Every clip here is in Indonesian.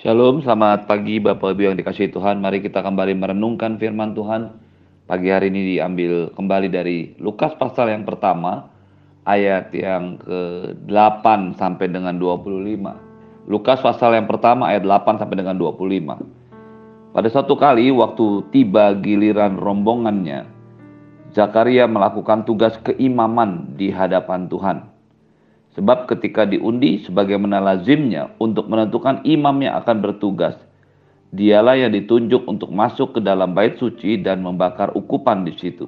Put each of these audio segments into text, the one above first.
Shalom, selamat pagi Bapak Ibu yang dikasihi Tuhan. Mari kita kembali merenungkan firman Tuhan. Pagi hari ini diambil kembali dari Lukas pasal yang pertama, ayat yang ke-8 sampai dengan 25. Lukas pasal yang pertama ayat 8 sampai dengan 25. Pada suatu kali waktu tiba giliran rombongannya, Zakaria melakukan tugas keimaman di hadapan Tuhan. Sebab ketika diundi sebagaimana lazimnya untuk menentukan imam yang akan bertugas, dialah yang ditunjuk untuk masuk ke dalam bait suci dan membakar ukupan di situ.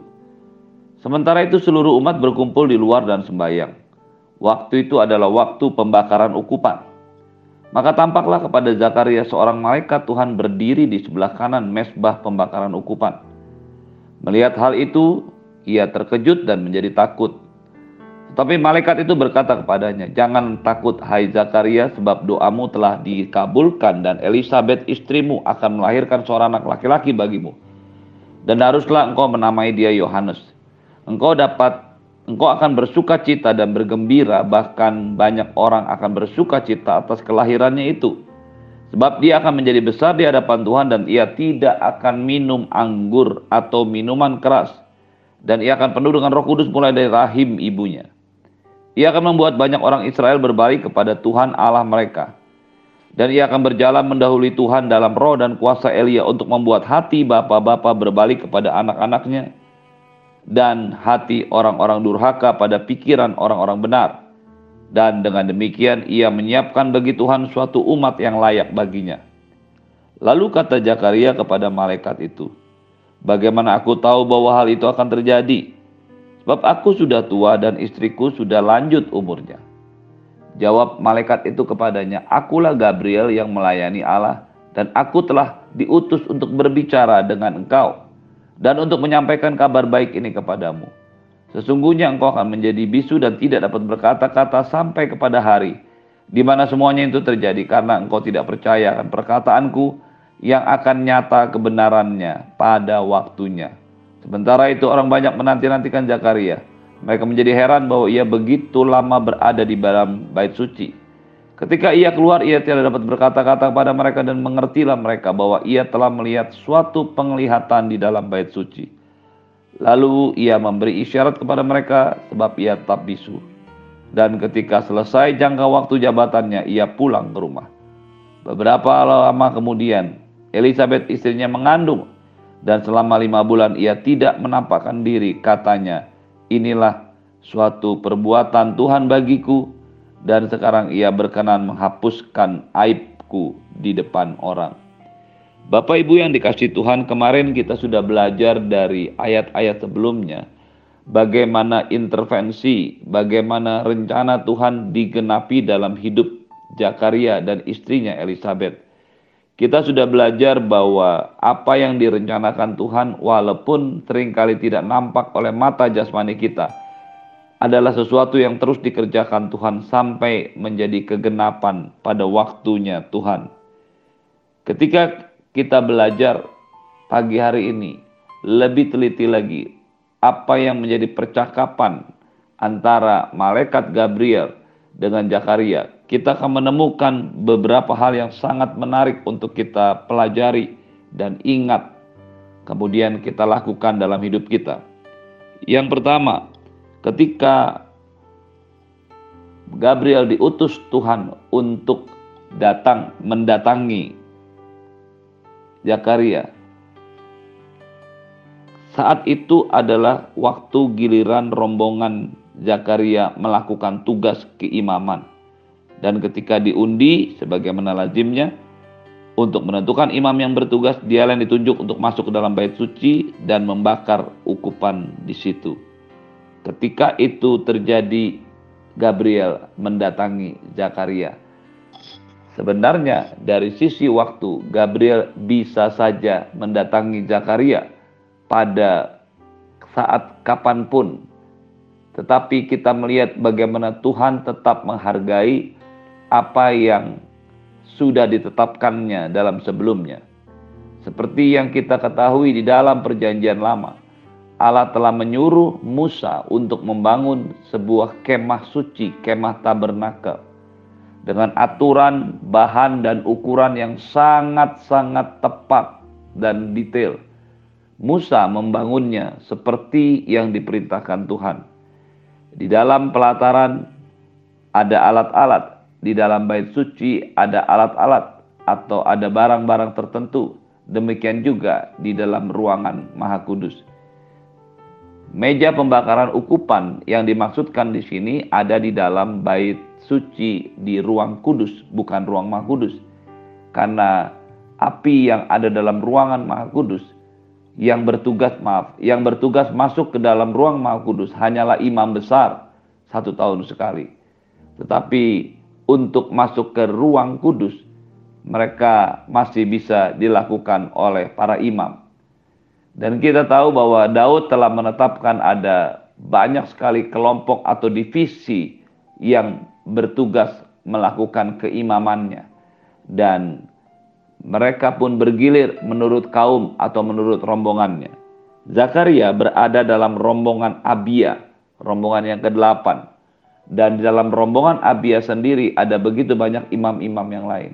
Sementara itu seluruh umat berkumpul di luar dan sembahyang. Waktu itu adalah waktu pembakaran ukupan. Maka tampaklah kepada Zakaria seorang malaikat Tuhan berdiri di sebelah kanan mesbah pembakaran ukupan. Melihat hal itu, ia terkejut dan menjadi takut. Tapi malaikat itu berkata kepadanya, "Jangan takut, hai Zakaria, sebab doamu telah dikabulkan, dan Elizabeth istrimu akan melahirkan seorang anak laki-laki bagimu. Dan haruslah engkau menamai dia Yohanes. Engkau dapat, engkau akan bersuka cita dan bergembira, bahkan banyak orang akan bersuka cita atas kelahirannya itu, sebab dia akan menjadi besar di hadapan Tuhan, dan ia tidak akan minum anggur atau minuman keras." dan ia akan penuh dengan Roh Kudus mulai dari rahim ibunya. Ia akan membuat banyak orang Israel berbalik kepada Tuhan Allah mereka. Dan ia akan berjalan mendahului Tuhan dalam roh dan kuasa Elia untuk membuat hati bapak-bapak berbalik kepada anak-anaknya dan hati orang-orang durhaka pada pikiran orang-orang benar. Dan dengan demikian ia menyiapkan bagi Tuhan suatu umat yang layak baginya. Lalu kata Zakaria kepada malaikat itu, Bagaimana aku tahu bahwa hal itu akan terjadi? Sebab aku sudah tua dan istriku sudah lanjut umurnya. Jawab malaikat itu kepadanya, Akulah Gabriel yang melayani Allah dan aku telah diutus untuk berbicara dengan engkau dan untuk menyampaikan kabar baik ini kepadamu. Sesungguhnya engkau akan menjadi bisu dan tidak dapat berkata-kata sampai kepada hari di mana semuanya itu terjadi karena engkau tidak percaya akan perkataanku yang akan nyata kebenarannya pada waktunya. Sementara itu orang banyak menanti-nantikan Zakaria. Mereka menjadi heran bahwa ia begitu lama berada di dalam bait suci. Ketika ia keluar, ia tidak dapat berkata-kata kepada mereka dan mengertilah mereka bahwa ia telah melihat suatu penglihatan di dalam bait suci. Lalu ia memberi isyarat kepada mereka sebab ia tetap bisu. Dan ketika selesai jangka waktu jabatannya, ia pulang ke rumah. Beberapa lama kemudian, Elizabeth istrinya mengandung dan selama lima bulan ia tidak menampakkan diri. Katanya, inilah suatu perbuatan Tuhan bagiku dan sekarang ia berkenan menghapuskan aibku di depan orang. Bapak Ibu yang dikasih Tuhan, kemarin kita sudah belajar dari ayat-ayat sebelumnya bagaimana intervensi, bagaimana rencana Tuhan digenapi dalam hidup Zakaria dan istrinya Elizabeth. Kita sudah belajar bahwa apa yang direncanakan Tuhan walaupun sering kali tidak nampak oleh mata jasmani kita adalah sesuatu yang terus dikerjakan Tuhan sampai menjadi kegenapan pada waktunya Tuhan. Ketika kita belajar pagi hari ini lebih teliti lagi apa yang menjadi percakapan antara malaikat Gabriel dengan Zakaria, kita akan menemukan beberapa hal yang sangat menarik untuk kita pelajari dan ingat, kemudian kita lakukan dalam hidup kita. Yang pertama, ketika Gabriel diutus Tuhan untuk datang mendatangi Zakaria. Saat itu adalah waktu giliran rombongan Zakaria melakukan tugas keimaman. Dan ketika diundi sebagaimana lazimnya untuk menentukan imam yang bertugas, dia yang ditunjuk untuk masuk ke dalam bait suci dan membakar ukupan di situ. Ketika itu terjadi, Gabriel mendatangi Zakaria. Sebenarnya dari sisi waktu Gabriel bisa saja mendatangi Zakaria pada saat kapan pun tetapi kita melihat bagaimana Tuhan tetap menghargai apa yang sudah ditetapkannya dalam sebelumnya. Seperti yang kita ketahui di dalam Perjanjian Lama, Allah telah menyuruh Musa untuk membangun sebuah kemah suci, kemah tabernakel. dengan aturan, bahan, dan ukuran yang sangat-sangat tepat dan detail. Musa membangunnya seperti yang diperintahkan Tuhan. Di dalam pelataran ada alat-alat, di dalam bait suci ada alat-alat atau ada barang-barang tertentu. Demikian juga di dalam ruangan Maha Kudus. Meja pembakaran ukupan yang dimaksudkan di sini ada di dalam bait suci di ruang kudus, bukan ruang maha kudus. Karena api yang ada dalam ruangan maha kudus yang bertugas maaf, yang bertugas masuk ke dalam ruang maha kudus hanyalah imam besar satu tahun sekali. Tetapi untuk masuk ke ruang kudus mereka masih bisa dilakukan oleh para imam. Dan kita tahu bahwa Daud telah menetapkan ada banyak sekali kelompok atau divisi yang bertugas melakukan keimamannya. Dan mereka pun bergilir menurut kaum atau menurut rombongannya. Zakaria berada dalam rombongan Abia, rombongan yang ke-8. Dan di dalam rombongan Abia sendiri ada begitu banyak imam-imam yang lain.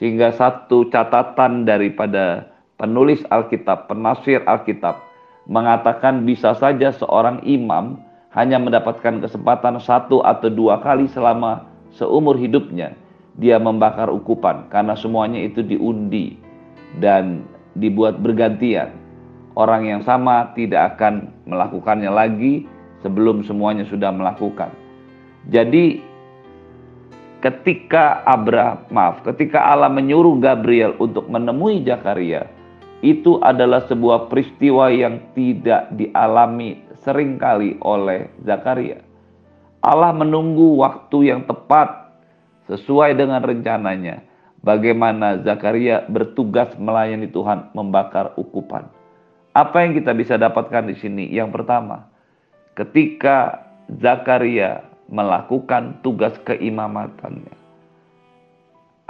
Sehingga satu catatan daripada penulis Alkitab, penafsir Alkitab, mengatakan bisa saja seorang imam hanya mendapatkan kesempatan satu atau dua kali selama seumur hidupnya dia membakar ukupan karena semuanya itu diundi dan dibuat bergantian. Orang yang sama tidak akan melakukannya lagi sebelum semuanya sudah melakukan. Jadi ketika Abraham, maaf, ketika Allah menyuruh Gabriel untuk menemui Zakaria, itu adalah sebuah peristiwa yang tidak dialami sering kali oleh Zakaria. Allah menunggu waktu yang tepat sesuai dengan rencananya. Bagaimana Zakaria bertugas melayani Tuhan membakar ukupan. Apa yang kita bisa dapatkan di sini? Yang pertama, ketika Zakaria melakukan tugas keimamatannya,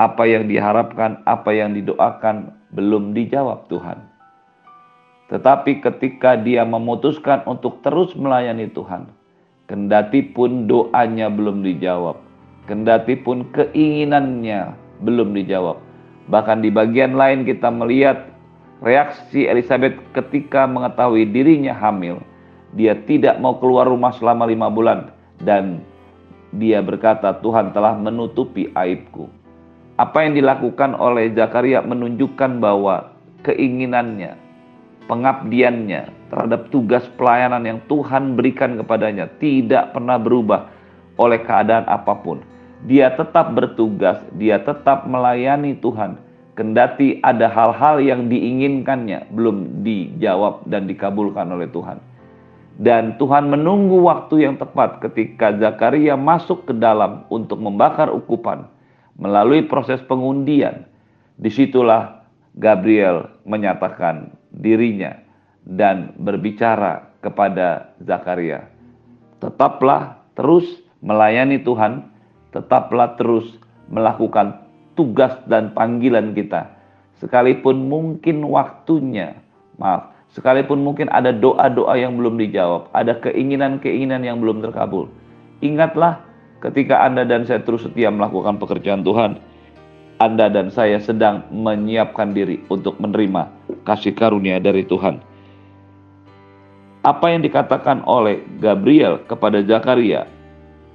apa yang diharapkan, apa yang didoakan belum dijawab Tuhan. Tetapi ketika dia memutuskan untuk terus melayani Tuhan, kendati pun doanya belum dijawab, kendati pun keinginannya belum dijawab. Bahkan di bagian lain kita melihat reaksi Elizabeth ketika mengetahui dirinya hamil. Dia tidak mau keluar rumah selama lima bulan dan dia berkata Tuhan telah menutupi aibku apa yang dilakukan oleh Zakaria menunjukkan bahwa keinginannya, pengabdiannya terhadap tugas pelayanan yang Tuhan berikan kepadanya tidak pernah berubah oleh keadaan apa pun. Dia tetap bertugas, dia tetap melayani Tuhan. Kendati ada hal-hal yang diinginkannya belum dijawab dan dikabulkan oleh Tuhan. Dan Tuhan menunggu waktu yang tepat ketika Zakaria masuk ke dalam untuk membakar ukupan melalui proses pengundian. Di situlah Gabriel menyatakan dirinya dan berbicara kepada Zakaria. Tetaplah terus melayani Tuhan, tetaplah terus melakukan tugas dan panggilan kita. Sekalipun mungkin waktunya, maaf, sekalipun mungkin ada doa-doa yang belum dijawab, ada keinginan-keinginan yang belum terkabul. Ingatlah Ketika Anda dan saya terus setia melakukan pekerjaan Tuhan, Anda dan saya sedang menyiapkan diri untuk menerima kasih karunia dari Tuhan. Apa yang dikatakan oleh Gabriel kepada Zakaria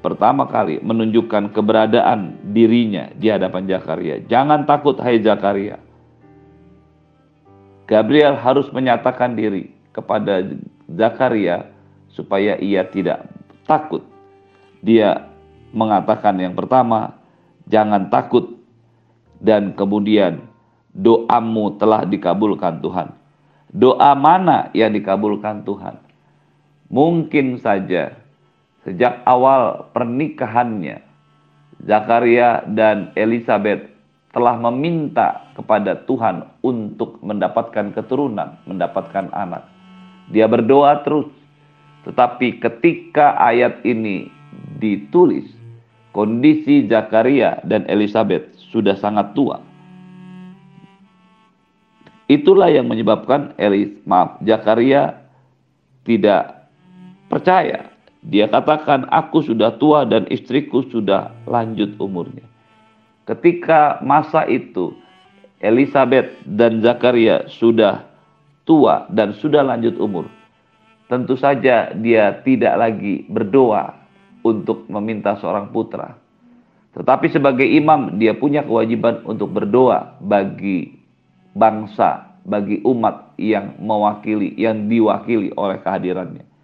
pertama kali menunjukkan keberadaan dirinya di hadapan Zakaria. Jangan takut hai Zakaria. Gabriel harus menyatakan diri kepada Zakaria supaya ia tidak takut. Dia mengatakan yang pertama, jangan takut dan kemudian doamu telah dikabulkan Tuhan. Doa mana yang dikabulkan Tuhan? Mungkin saja sejak awal pernikahannya Zakaria dan Elizabeth telah meminta kepada Tuhan untuk mendapatkan keturunan, mendapatkan anak. Dia berdoa terus, tetapi ketika ayat ini ditulis, kondisi Zakaria dan Elizabeth sudah sangat tua. Itulah yang menyebabkan Elis, maaf, Zakaria tidak percaya. Dia katakan, aku sudah tua dan istriku sudah lanjut umurnya. Ketika masa itu Elizabeth dan Zakaria sudah tua dan sudah lanjut umur, tentu saja dia tidak lagi berdoa untuk meminta seorang putra. Tetapi sebagai imam dia punya kewajiban untuk berdoa bagi bangsa, bagi umat yang mewakili, yang diwakili oleh kehadirannya.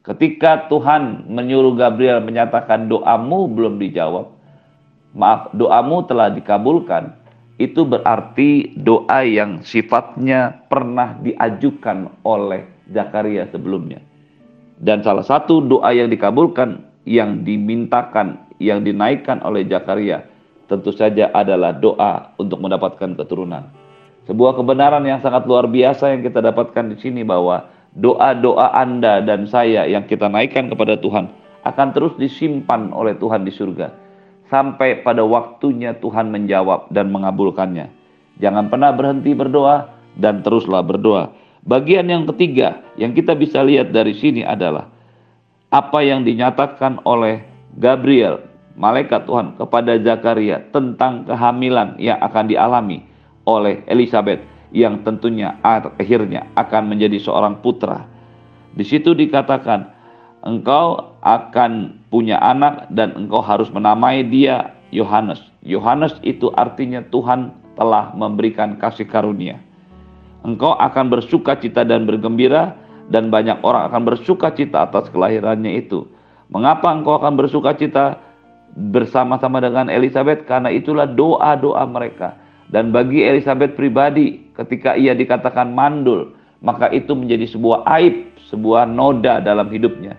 Ketika Tuhan menyuruh Gabriel menyatakan doamu belum dijawab, maaf doamu telah dikabulkan, itu berarti doa yang sifatnya pernah diajukan oleh Zakaria sebelumnya. Dan salah satu doa yang dikabulkan, yang dimintakan, yang dinaikkan oleh Zakaria, tentu saja adalah doa untuk mendapatkan keturunan. Sebuah kebenaran yang sangat luar biasa yang kita dapatkan di sini bahwa doa-doa Anda dan saya yang kita naikkan kepada Tuhan akan terus disimpan oleh Tuhan di surga sampai pada waktunya Tuhan menjawab dan mengabulkannya. Jangan pernah berhenti berdoa dan teruslah berdoa. Bagian yang ketiga yang kita bisa lihat dari sini adalah apa yang dinyatakan oleh Gabriel, malaikat Tuhan kepada Zakaria tentang kehamilan yang akan dialami oleh Elizabeth yang tentunya akhirnya akan menjadi seorang putra. Di situ dikatakan engkau akan punya anak dan engkau harus menamai dia Yohanes. Yohanes itu artinya Tuhan telah memberikan kasih karunia. Engkau akan bersuka cita dan bergembira dan banyak orang akan bersuka cita atas kelahirannya itu. Mengapa engkau akan bersuka cita bersama-sama dengan Elizabeth? Karena itulah doa-doa mereka. Dan bagi Elizabeth pribadi ketika ia dikatakan mandul, maka itu menjadi sebuah aib, sebuah noda dalam hidupnya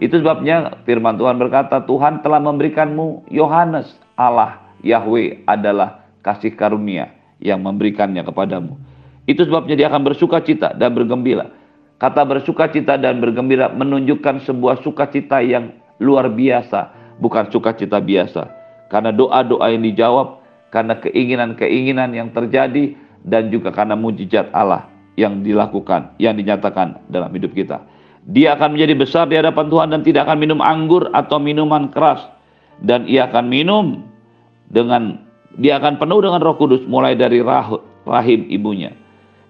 itu sebabnya firman Tuhan berkata, Tuhan telah memberikanmu Yohanes, Allah Yahweh adalah kasih karunia yang memberikannya kepadamu. Itu sebabnya dia akan bersuka cita dan bergembira. Kata bersuka cita dan bergembira menunjukkan sebuah sukacita yang luar biasa, bukan sukacita biasa. Karena doa-doa yang dijawab, karena keinginan-keinginan yang terjadi, dan juga karena mujizat Allah yang dilakukan, yang dinyatakan dalam hidup kita. Dia akan menjadi besar di hadapan Tuhan dan tidak akan minum anggur atau minuman keras. Dan ia akan minum dengan, dia akan penuh dengan roh kudus mulai dari rahim ibunya.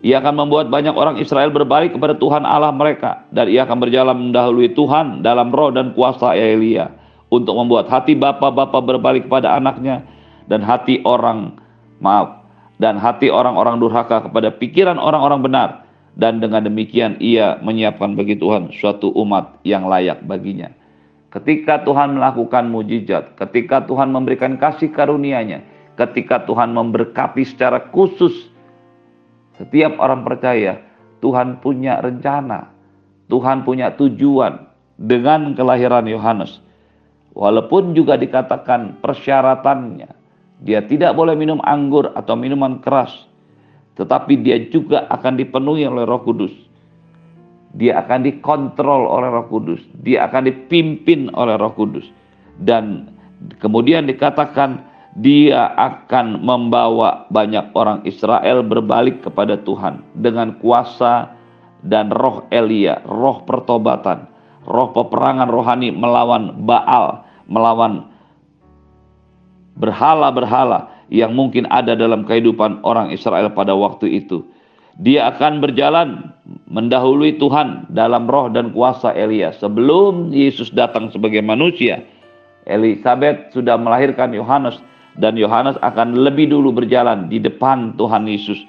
Ia akan membuat banyak orang Israel berbalik kepada Tuhan Allah mereka. Dan ia akan berjalan mendahului Tuhan dalam roh dan kuasa Elia. Untuk membuat hati bapak-bapak berbalik kepada anaknya. Dan hati orang, maaf, dan hati orang-orang durhaka kepada pikiran orang-orang benar dan dengan demikian ia menyiapkan bagi Tuhan suatu umat yang layak baginya. Ketika Tuhan melakukan mujizat, ketika Tuhan memberikan kasih karunia-Nya, ketika Tuhan memberkati secara khusus setiap orang percaya, Tuhan punya rencana, Tuhan punya tujuan dengan kelahiran Yohanes. Walaupun juga dikatakan persyaratannya, dia tidak boleh minum anggur atau minuman keras, tetapi dia juga akan dipenuhi oleh Roh Kudus. Dia akan dikontrol oleh Roh Kudus, dia akan dipimpin oleh Roh Kudus. Dan kemudian dikatakan dia akan membawa banyak orang Israel berbalik kepada Tuhan dengan kuasa dan roh Elia, roh pertobatan, roh peperangan rohani melawan Baal, melawan berhala-berhala yang mungkin ada dalam kehidupan orang Israel pada waktu itu. Dia akan berjalan mendahului Tuhan dalam roh dan kuasa Elia. Sebelum Yesus datang sebagai manusia, Elizabeth sudah melahirkan Yohanes dan Yohanes akan lebih dulu berjalan di depan Tuhan Yesus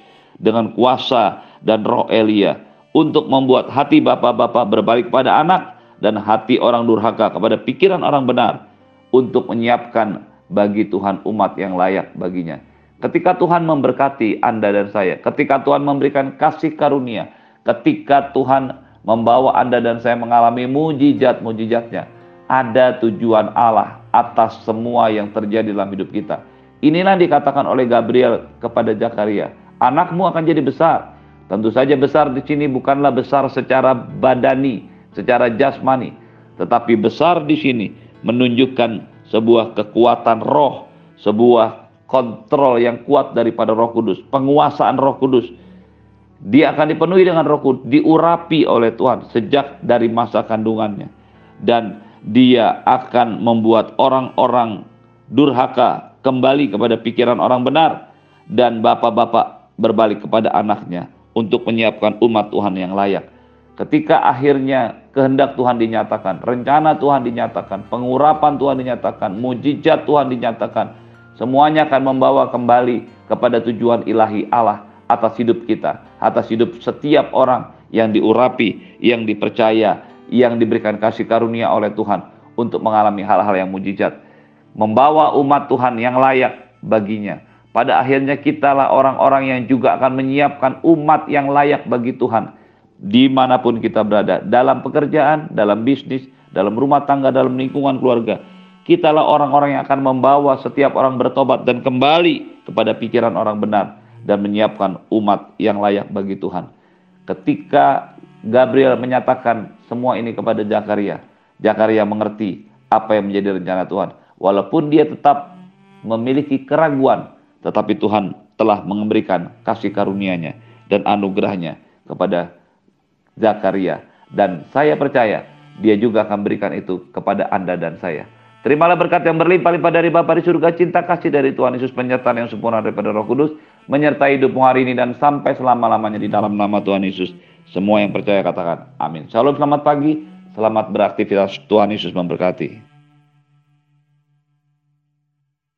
dengan kuasa dan roh Elia untuk membuat hati bapak-bapak berbalik pada anak dan hati orang durhaka kepada pikiran orang benar untuk menyiapkan bagi Tuhan umat yang layak baginya. Ketika Tuhan memberkati Anda dan saya, ketika Tuhan memberikan kasih karunia, ketika Tuhan membawa Anda dan saya mengalami mujizat-mujizatnya, ada tujuan Allah atas semua yang terjadi dalam hidup kita. Inilah dikatakan oleh Gabriel kepada Zakaria, anakmu akan jadi besar. Tentu saja besar di sini bukanlah besar secara badani, secara jasmani, tetapi besar di sini menunjukkan sebuah kekuatan roh, sebuah kontrol yang kuat daripada Roh Kudus, penguasaan Roh Kudus. Dia akan dipenuhi dengan Roh Kudus, diurapi oleh Tuhan sejak dari masa kandungannya. Dan dia akan membuat orang-orang durhaka kembali kepada pikiran orang benar dan bapak-bapak berbalik kepada anaknya untuk menyiapkan umat Tuhan yang layak. Ketika akhirnya kehendak Tuhan dinyatakan, rencana Tuhan dinyatakan, pengurapan Tuhan dinyatakan, mujizat Tuhan dinyatakan, semuanya akan membawa kembali kepada tujuan ilahi Allah atas hidup kita, atas hidup setiap orang yang diurapi, yang dipercaya, yang diberikan kasih karunia oleh Tuhan untuk mengalami hal-hal yang mujizat, membawa umat Tuhan yang layak baginya. Pada akhirnya kitalah orang-orang yang juga akan menyiapkan umat yang layak bagi Tuhan di mana pun kita berada, dalam pekerjaan, dalam bisnis, dalam rumah tangga, dalam lingkungan keluarga. Kitalah orang-orang yang akan membawa setiap orang bertobat dan kembali kepada pikiran orang benar dan menyiapkan umat yang layak bagi Tuhan. Ketika Gabriel menyatakan semua ini kepada Zakaria. Zakaria mengerti apa yang menjadi rencana Tuhan. Walaupun dia tetap memiliki keraguan, tetapi Tuhan telah memberikan kasih karunia-Nya dan anugerahnya kepada Zakaria. Dan saya percaya dia juga akan berikan itu kepada Anda dan saya. Terimalah berkat yang berlimpah-limpah dari Bapa di surga, cinta kasih dari Tuhan Yesus, penyertaan yang sempurna daripada Roh Kudus, menyertai hidupmu hari ini dan sampai selama-lamanya di dalam nama Tuhan Yesus. Semua yang percaya katakan amin. Shalom, selamat pagi, selamat beraktivitas. Tuhan Yesus memberkati.